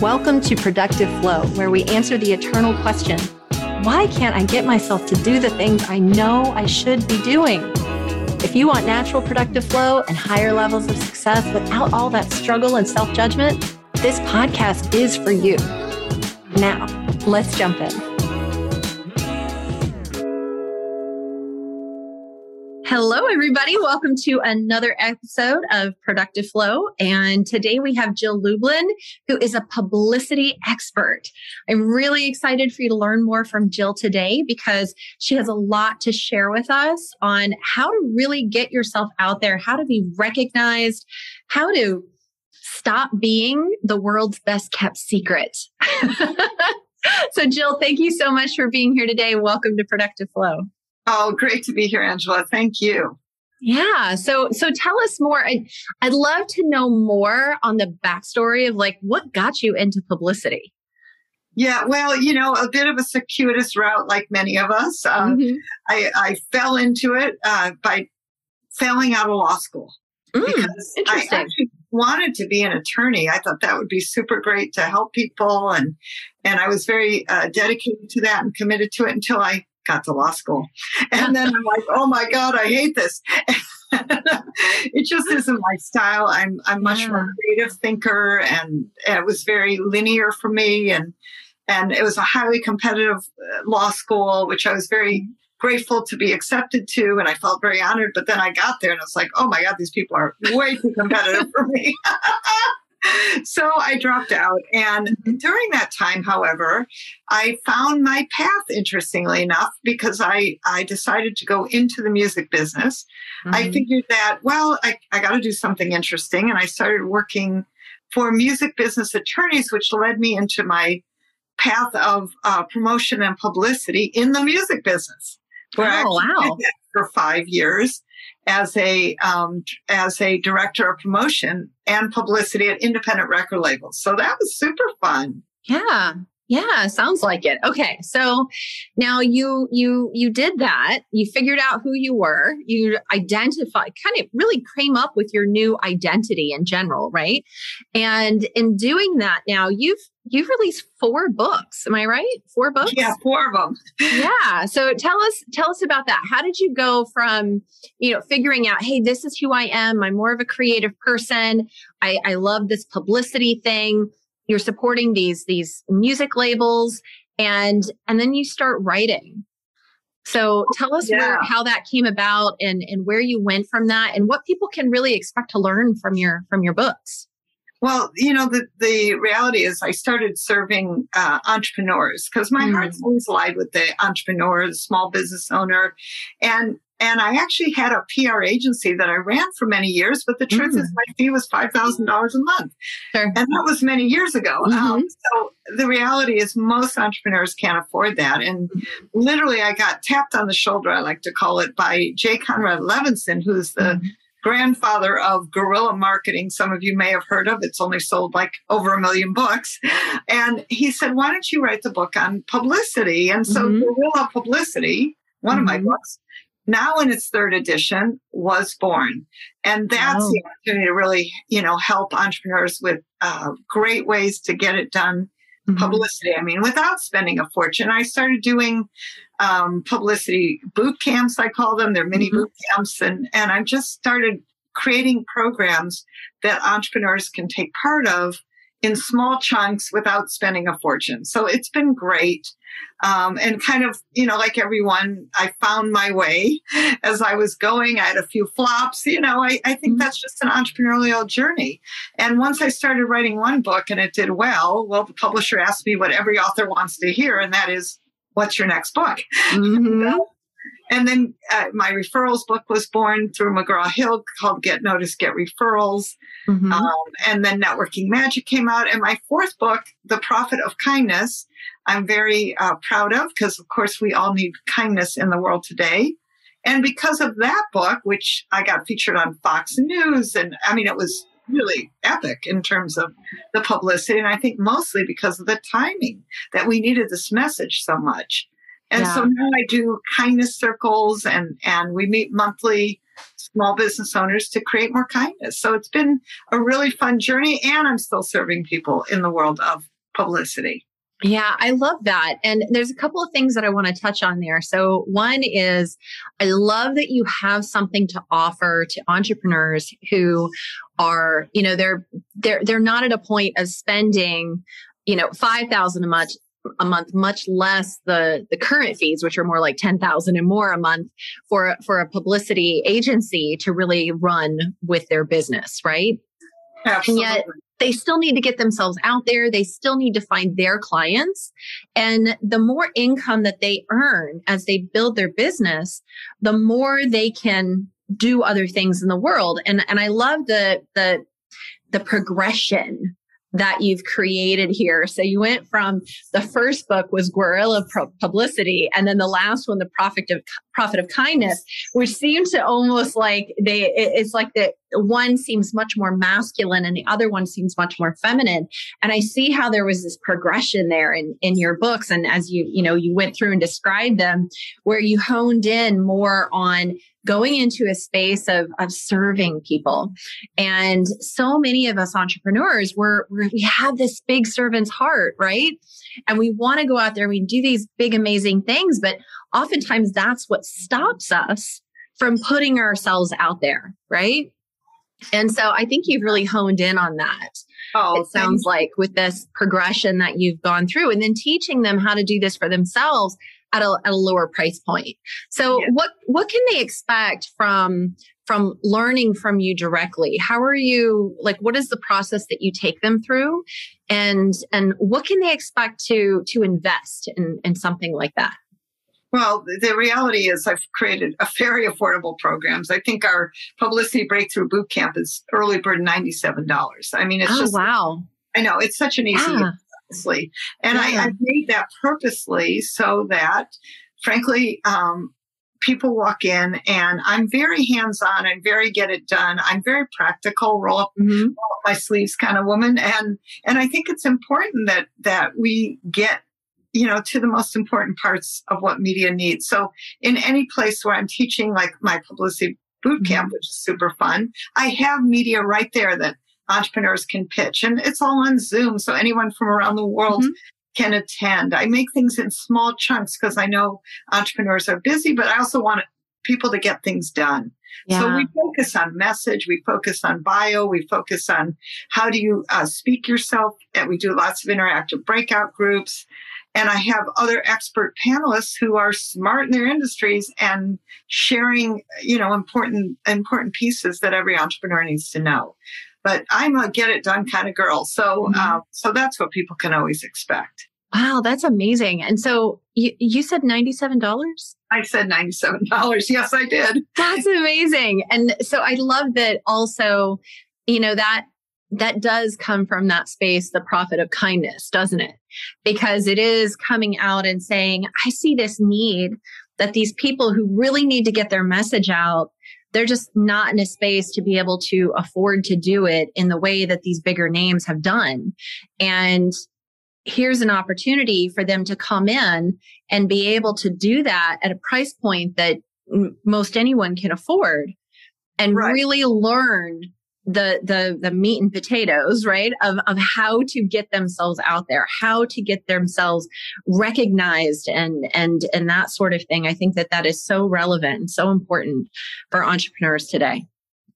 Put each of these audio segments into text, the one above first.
Welcome to Productive Flow, where we answer the eternal question why can't I get myself to do the things I know I should be doing? If you want natural productive flow and higher levels of success without all that struggle and self judgment, this podcast is for you. Now, let's jump in. Hello, everybody. Welcome to another episode of Productive Flow. And today we have Jill Lublin, who is a publicity expert. I'm really excited for you to learn more from Jill today because she has a lot to share with us on how to really get yourself out there, how to be recognized, how to stop being the world's best kept secret. so, Jill, thank you so much for being here today. Welcome to Productive Flow. Oh, great to be here, Angela. Thank you. Yeah. So so tell us more. I'd, I'd love to know more on the backstory of like what got you into publicity. Yeah, well, you know, a bit of a circuitous route, like many of us. Uh, mm-hmm. I, I, fell into it uh, by failing out of law school mm, because I actually wanted to be an attorney. I thought that would be super great to help people, and and I was very uh, dedicated to that and committed to it until I got to law school. And then I'm like, oh my God, I hate this. it just isn't my style. I'm I'm much yeah. more creative thinker and it was very linear for me and and it was a highly competitive uh, law school which I was very grateful to be accepted to and I felt very honored but then I got there and it's like oh my god these people are way too competitive for me so I dropped out. And mm-hmm. during that time, however, I found my path, interestingly enough, because I, I decided to go into the music business. Mm-hmm. I figured that, well, I, I got to do something interesting. And I started working for music business attorneys, which led me into my path of uh, promotion and publicity in the music business. Where oh, I wow. for five years as a um, as a director of promotion and publicity at independent record labels. So that was super fun. Yeah. Yeah, sounds like it. Okay. So now you you you did that. You figured out who you were. You identified kind of really came up with your new identity in general, right? And in doing that now you've you've released four books. Am I right? Four books? Yeah, four of them. yeah. So tell us tell us about that. How did you go from, you know, figuring out, hey, this is who I am. I'm more of a creative person. I, I love this publicity thing you're supporting these these music labels and and then you start writing so tell us yeah. where, how that came about and and where you went from that and what people can really expect to learn from your from your books well, you know, the, the reality is I started serving uh, entrepreneurs because my mm. heart's always lied with the entrepreneur, the small business owner. And and I actually had a PR agency that I ran for many years, but the truth mm. is my fee was $5,000 a month. Sure. And that was many years ago. Um, mm-hmm. Um, so the reality is most entrepreneurs can't afford that. And literally, I got tapped on the shoulder, I like to call it, by Jay Conrad Levinson, who's the mm-hmm. Grandfather of guerrilla marketing. Some of you may have heard of. It's only sold like over a million books. And he said, Why don't you write the book on publicity? And so, mm-hmm. guerrilla publicity, one of my mm-hmm. books, now in its third edition was born and that's oh. the opportunity to really you know help entrepreneurs with uh, great ways to get it done mm-hmm. publicity i mean without spending a fortune i started doing um, publicity boot camps i call them they're mini mm-hmm. boot camps and and i just started creating programs that entrepreneurs can take part of in small chunks without spending a fortune. So it's been great. Um, and kind of, you know, like everyone, I found my way as I was going. I had a few flops. You know, I, I think mm-hmm. that's just an entrepreneurial journey. And once I started writing one book and it did well, well, the publisher asked me what every author wants to hear, and that is, what's your next book? Mm-hmm. And then uh, my referrals book was born through McGraw Hill called Get Noticed, Get Referrals. Mm-hmm. Um, and then Networking Magic came out. And my fourth book, The Profit of Kindness, I'm very uh, proud of because, of course, we all need kindness in the world today. And because of that book, which I got featured on Fox News, and I mean, it was really epic in terms of the publicity. And I think mostly because of the timing that we needed this message so much. And yeah. so now I do kindness circles and, and we meet monthly small business owners to create more kindness. So it's been a really fun journey, and I'm still serving people in the world of publicity. Yeah, I love that. And there's a couple of things that I want to touch on there. So, one is I love that you have something to offer to entrepreneurs who are, you know, they're they're they're not at a point of spending, you know, 5,000 a month a month, much less the the current fees, which are more like ten thousand and more a month for for a publicity agency to really run with their business, right? Absolutely. And yet they still need to get themselves out there. They still need to find their clients. And the more income that they earn as they build their business, the more they can do other things in the world. And, and I love the, the, the progression that you've created here. So you went from the first book was guerrilla publicity, and then the last one, the profit of profit of kindness, which seemed to almost like they it's like the one seems much more masculine and the other one seems much more feminine. And I see how there was this progression there in in your books, and as you you know you went through and described them, where you honed in more on going into a space of, of serving people. And so many of us entrepreneurs, we're, we're, we have this big servant's heart, right? And we want to go out there and we do these big, amazing things. But oftentimes that's what stops us from putting ourselves out there, right? And so I think you've really honed in on that. Oh, it sounds like with this progression that you've gone through and then teaching them how to do this for themselves at a, at a lower price point. So yeah. what what can they expect from from learning from you directly? How are you like what is the process that you take them through? And and what can they expect to to invest in in something like that? Well, the reality is I've created a very affordable programs. I think our publicity breakthrough boot camp is early bird $97. I mean, it's oh, just wow. I know it's such an easy yeah And yeah. I, I made that purposely so that, frankly, um, people walk in and I'm very hands on. I'm very get it done. I'm very practical, roll up, mm-hmm. roll up my sleeves kind of woman. And, and I think it's important that, that we get you know, to the most important parts of what media needs. So in any place where I'm teaching like my publicity boot camp, mm-hmm. which is super fun, I have media right there that entrepreneurs can pitch. And it's all on Zoom, so anyone from around the world mm-hmm. can attend. I make things in small chunks because I know entrepreneurs are busy, but I also want people to get things done. Yeah. So we focus on message, we focus on bio, we focus on how do you uh, speak yourself. And we do lots of interactive breakout groups. And I have other expert panelists who are smart in their industries and sharing, you know, important important pieces that every entrepreneur needs to know but I'm a get it done kind of girl. So, mm-hmm. um, so that's what people can always expect. Wow, that's amazing. And so you, you said $97? I said $97. Yes, I did. That's amazing. And so I love that also, you know, that that does come from that space, the profit of kindness, doesn't it? Because it is coming out and saying, I see this need that these people who really need to get their message out they're just not in a space to be able to afford to do it in the way that these bigger names have done. And here's an opportunity for them to come in and be able to do that at a price point that m- most anyone can afford and right. really learn the the the meat and potatoes right of of how to get themselves out there how to get themselves recognized and and and that sort of thing. I think that that is so relevant and so important for entrepreneurs today.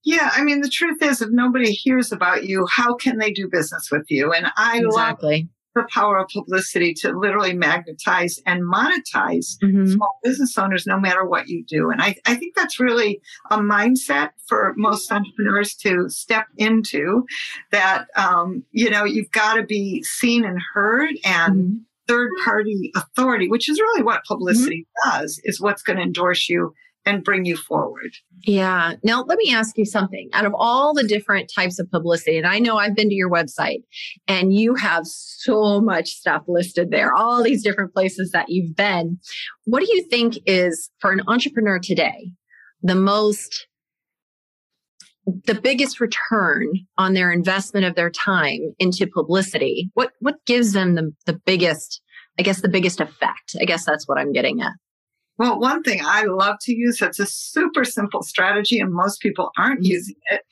Yeah i mean the truth is if nobody hears about you how can they do business with you? And i exactly. love the power of publicity to literally magnetize and monetize mm-hmm. small business owners no matter what you do. And I, I think that's really a mindset for most entrepreneurs to step into that, um, you know, you've got to be seen and heard and mm-hmm. third party authority, which is really what publicity mm-hmm. does, is what's going to endorse you and bring you forward. Yeah. Now, let me ask you something. Out of all the different types of publicity, and I know I've been to your website and you have so much stuff listed there, all these different places that you've been. What do you think is for an entrepreneur today the most the biggest return on their investment of their time into publicity what what gives them the, the biggest i guess the biggest effect i guess that's what i'm getting at Well, one thing I love to use that's a super simple strategy, and most people aren't mm-hmm. using it,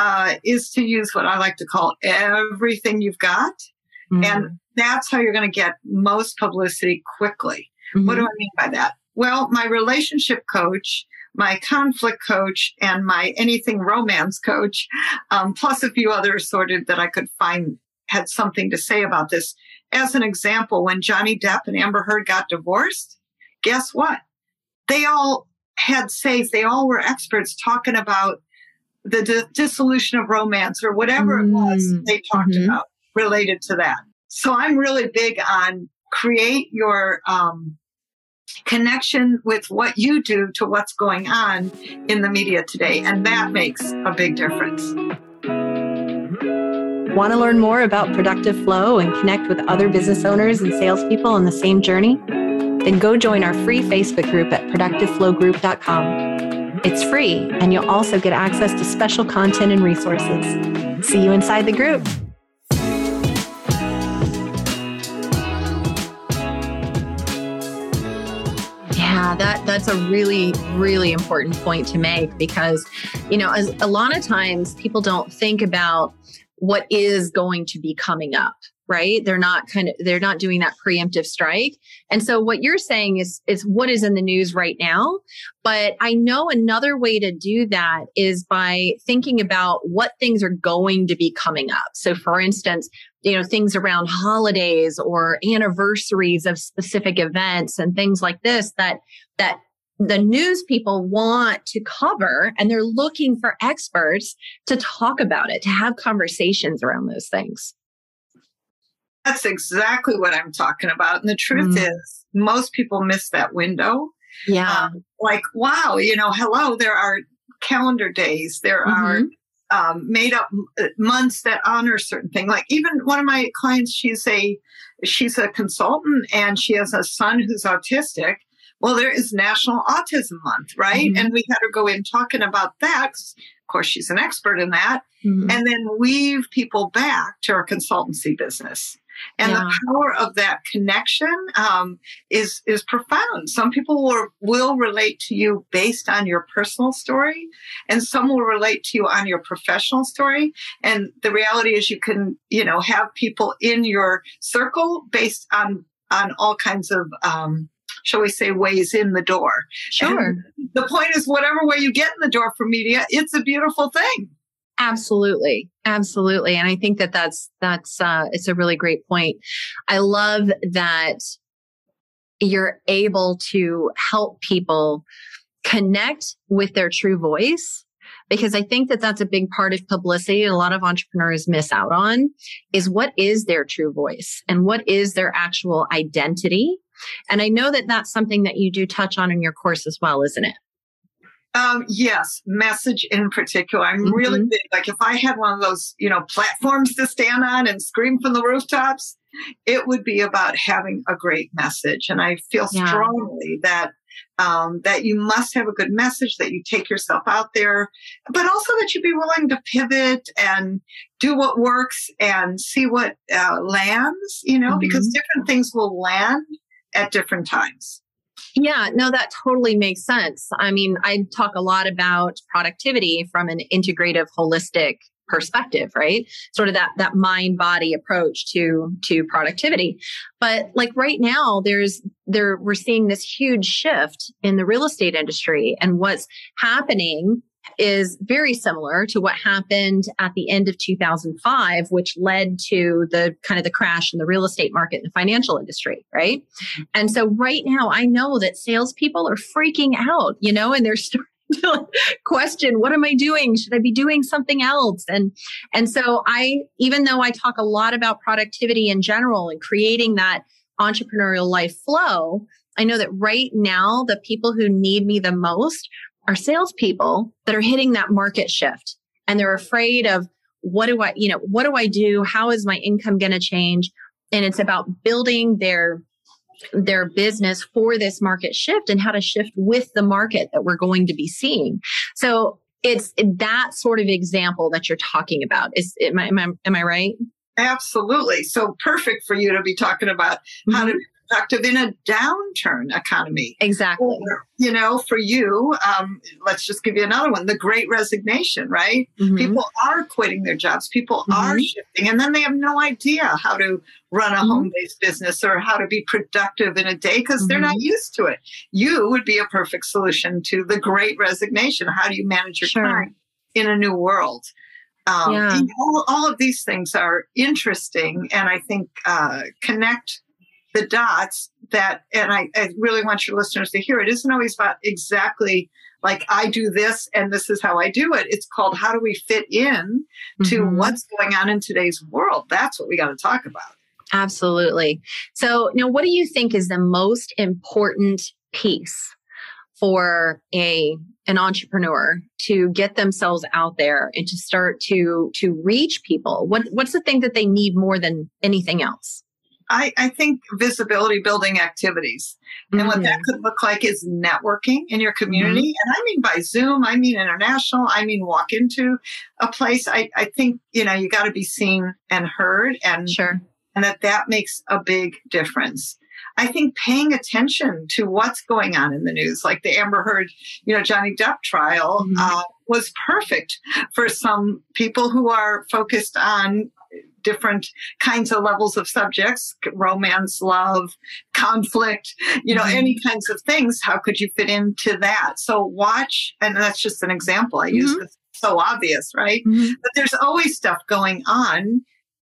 uh, is to use what I like to call everything you've got. Mm-hmm. And that's how you're going to get most publicity quickly. Mm-hmm. What do I mean by that? Well, my relationship coach, my conflict coach, and my anything romance coach, um, plus a few others sorted that I could find had something to say about this. As an example, when Johnny Depp and Amber Heard got divorced, guess what? They all had says, they all were experts talking about the di- dissolution of romance or whatever mm-hmm. it was mm. they talked mm-hmm. about related to that. So I'm really big on create your um, connection with what you do to what's going on in the media today. And that makes a big difference. Want to learn more about productive flow and connect with other business owners and salespeople on the same journey? Then go join our free Facebook group at productiveflowgroup.com. It's free, and you'll also get access to special content and resources. See you inside the group. Yeah, that that's a really really important point to make because you know, as a lot of times people don't think about what is going to be coming up right? They're not kind of they're not doing that preemptive strike. And so what you're saying is is what is in the news right now. But i know another way to do that is by thinking about what things are going to be coming up. So for instance you know things around holidays or anniversaries of specific events and things like this that that the news people want to cover and they're looking for experts to talk about it, to have conversations around those things. That's exactly what I'm talking about. And the truth mm. is, most people miss that window. Yeah. Um, like, wow, you know, hello, there are calendar days, there mm-hmm. are um, made up uh, months that honor certain thing. Like even one of my clients, she's a she's a consultant and she has a son who's autistic well, there is National Autism Month, right? Mm-hmm. And we had her go in talking about that. Of course, she's an expert in that. Mm-hmm. And then weave people back to our consultancy business. And yeah. the power of that connection um, is is profound. Some people will, will relate to you based on your personal story, and some will relate to you on your professional story. And the reality is, you can you know have people in your circle based on on all kinds of um, shall we say, ways in the door. Sure. And the point is, whatever way you get in the door for media, it's a beautiful thing. Absolutely. Absolutely. And I think that that's, that's, uh, it's a really great point. I love that you're able to help people connect with their true voice because I think that that's a big part of publicity. A lot of entrepreneurs miss out on is what is their true voice and what is their actual identity and I know that that's something that you do touch on in your course as well, isn't it? Um, yes, message in particular. I'm mm-hmm. really big. Like if I had one of those, you know, platforms to stand on and scream from the rooftops, it would be about having a great message. And I feel yeah. strongly that um, that you must have a good message, that you take yourself out there, but also that you be willing to pivot and do what works and see what uh, lands. You know, mm-hmm. because different things will land at different times. Yeah, no, that totally makes sense. I mean, I talk a lot about productivity from an integrative, holistic perspective right sort of that that mind body approach to to productivity but like right now there's there we're seeing this huge shift in the real estate industry and what's happening is very similar to what happened at the end of 2005, which led to the kind of the crash in the real estate market and the financial industry, right? Mm-hmm. And so right now, I know that salespeople are freaking out, you know, and they're starting to question, what am I doing? Should I be doing something else? And and so I, even though I talk a lot about productivity in general and creating that entrepreneurial life flow, I know that right now, the people who need me the most are salespeople that are hitting that market shift and they're afraid of what do I, you know, what do I do? How is my income going to change? And it's about building their their business for this market shift and how to shift with the market that we're going to be seeing. So it's that sort of example that you're talking about. Is am I, am I, am I right? Absolutely. So perfect for you to be talking about how to mm-hmm. Productive in a downturn economy. Exactly. Or, you know, for you, um, let's just give you another one the great resignation, right? Mhm. People are quitting their jobs, people are Mhm. shifting, and then they have no idea how to run a Mhm. home based business or how to be productive in a day because they're Mm-hmm. not used to it. You would be a perfect solution to the great resignation. How do you manage your Sure. time in a new world? Um, Yeah. all, all of these things are interesting and I think uh, connect the dots that, and I, I really want your listeners to hear it isn't always about exactly like I do this and this is how I do it. It's called how do we fit in to Mhm. what's going on in today's world. That's what we got to talk about. Absolutely. So, now what do you think is the most important piece for a an entrepreneur to get themselves out there and to start to to reach people? What what's the thing that they need more than anything else? I, I think visibility building activities. And what that could look like is networking in your community. And I mean by Zoom, I mean international, I mean walk into a place. I, I think, you know, you got to be seen and heard and, Sure. and that that makes a big difference. I think paying attention to what's going on in the news, like the Amber Heard, you know, Johnny Depp trial, Mhm. uh, was perfect for some people who are focused on different kinds of levels of subjects romance love conflict you know Mhm. any kinds of things how could you fit into that so watch and that's just an example i use Mhm. because it's so obvious right Mhm. but there's always stuff going on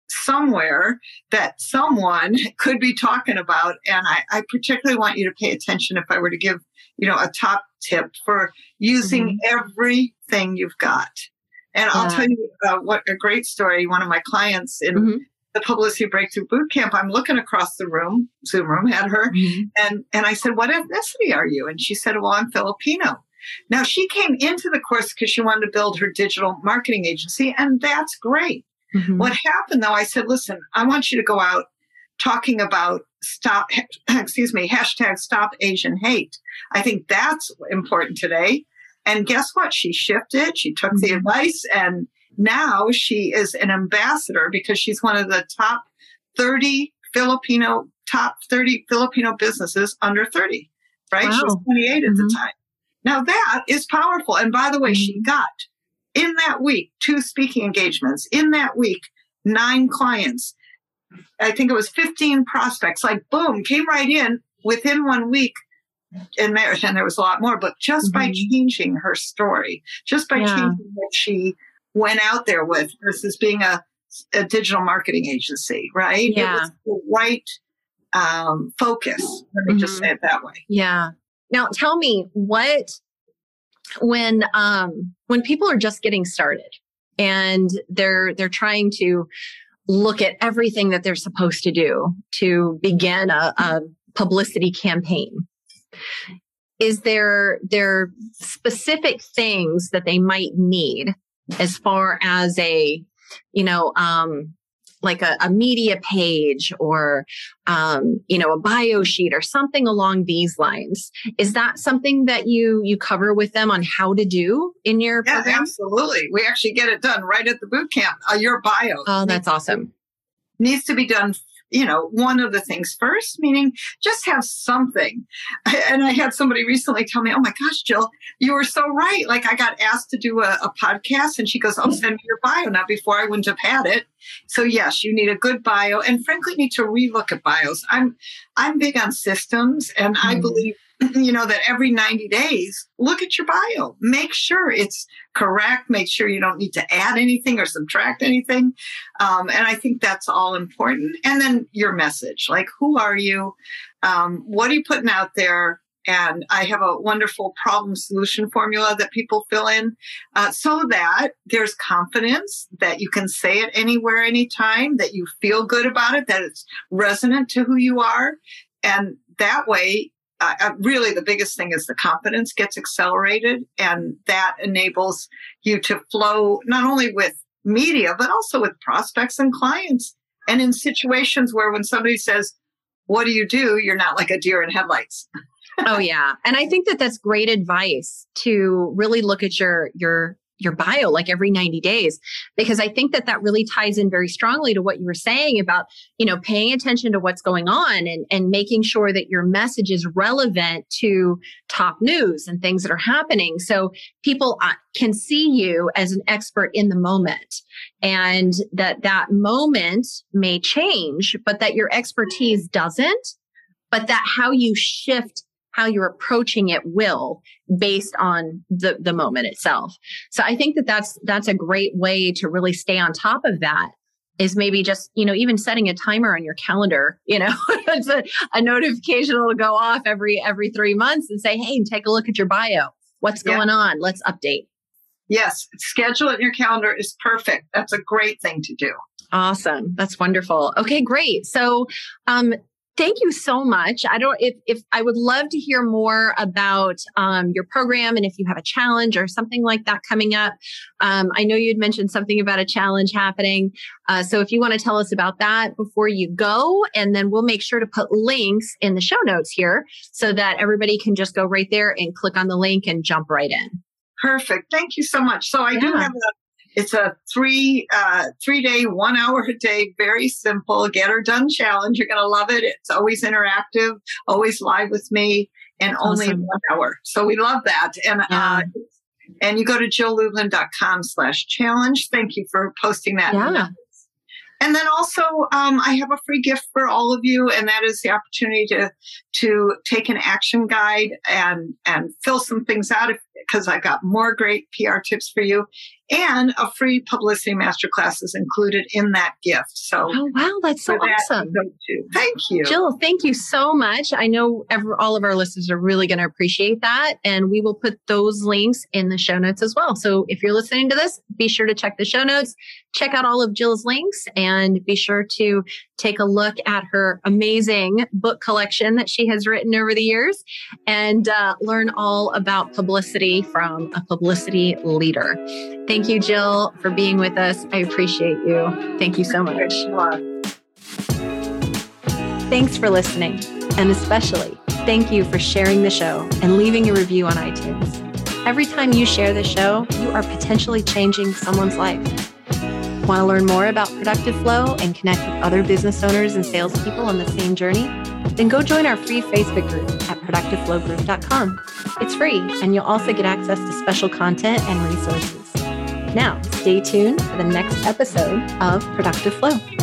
somewhere that someone could be talking about and I, I particularly want you to pay attention if i were to give you know a top tip for using everything you've got and i'll tell you uh, what a great story one of my clients in Mhm. the publicity breakthrough boot camp i'm looking across the room zoom room had her Mhm. and and I said, "What ethnicity are you?" And she said, "Well, I'm Filipino." Now she came into the course because she wanted to build her digital marketing agency, and that's great. Mhm. What happened though? I said, "Listen, I want you to go out talking about stop, excuse me, hashtag Stop Asian Hate. I think that's important today." And guess what? She shifted. She took the Mhm. advice, and now she is an ambassador because she's one of the top 30 Filipino top 30 Filipino businesses under 30, right? She was 28 at Mhm. the time. Now that is powerful. And by the way, she got in that week two speaking engagements, in that week, nine clients. I think it was 15 prospects, like boom, came right in within one week. And there, and there was a lot more, but just by Mhm. changing her story, just by Yeah. changing what she went out there with versus being a, a digital marketing agency, right? It Yeah. was the right um, focus. Let me just Mhm. say it that way. Yeah. Now tell me what when um when people are just getting started and they're they're trying to look at everything that they're supposed to do to begin a, a publicity campaign is there there specific things that they might need as far as a you know um like a, a media page or um, you know a bio sheet or something along these lines is that something that you you cover with them on how to do in your Yeah, program absolutely. We actually get it done right at the boot camp. Uh, your bio. oh that's awesome needs to be done you know one of the things first meaning just have something. And i had somebody recently tell me oh my gosh jill you were so right. Like i got asked to do a, a podcast and she goes oh send me your bio. Now before i wouldn't have had it. So yes you need a good bio and frankly need to relook at bios. I'm i'm big on systems and i Mhm. believe you know that every 90 days look at your bio make sure it's correct make sure you don't need to add anything or subtract anything um, and I think that's all important. And then your message like, who are you? Um, what are you putting out there? And I have a wonderful problem solution formula that people fill in uh, so that there's confidence that you can say it anywhere, anytime, that you feel good about it, that it's resonant to who you are. And that way, really the biggest thing is the confidence gets accelerated and that enables you to flow not only with media, but also with prospects and clients. And in situations where when somebody says, What do you do? You're not like a deer in headlights. oh yeah and i think that that's great advice to really look at your your your bio like every 90 days because i think that that really ties in very strongly to what you were saying about you know paying attention to what's going on and and making sure that your message is relevant to top news and things that are happening. So people uh, can see you as an expert in the moment and that that moment may change but that your expertise doesn't but that how you shift how you're approaching it will based on the the moment itself so i think that that's that's a great way to really stay on top of that is maybe just you know even setting a timer on your calendar you know it's a, a notification will go off every every three months and say hey take a look at your bio what's yeah. going on let's update yes schedule it in your calendar is perfect that's a great thing to do Awesome. That's wonderful. Okay, great. So, um, thank you so much. I don't if if I would love to hear more about um, your program and if you have a challenge or something like that coming up. Um, I know you'd mentioned something about a challenge happening. Uh, so if you want to tell us about that before you go, and then we'll make sure to put links in the show notes here so that everybody can just go right there and click on the link and jump right in. Perfect. Thank you so much. So I yeah. do have a it's a three uh, three day, one hour a day, very simple get her done challenge. You're going to love it. It's always interactive, always live with me, and only awesome. one hour. So we love that. And yeah. uh, and you go to jilllublin.com slash challenge. Thank you for posting that. Yeah. And then also, um, I have a free gift for all of you, and that is the opportunity to to take an action guide and and fill some things out because I've got more great PR tips for you and a free publicity masterclass is included in that gift. So, oh wow, that's so awesome! Thank you, Jill. Thank you so much. I know every, all of our listeners are really going to appreciate that, and we will put those links in the show notes as well. So, if you're listening to this, be sure to check the show notes, check out all of Jill's links, and be sure to take a look at her amazing book collection that she has written over the years, and uh, learn all about publicity from a publicity leader. Thank Thank you, Jill, for being with us. I appreciate you. Thank you so much. Thanks for listening. And especially, thank you for sharing the show and leaving a review on iTunes. Every time you share the show, you are potentially changing someone's life. Want to learn more about Productive Flow and connect with other business owners and salespeople on the same journey? Then go join our free Facebook group at productiveflowgroup.com. It's free, and you'll also get access to special content and resources. Now, stay tuned for the next episode of Productive Flow.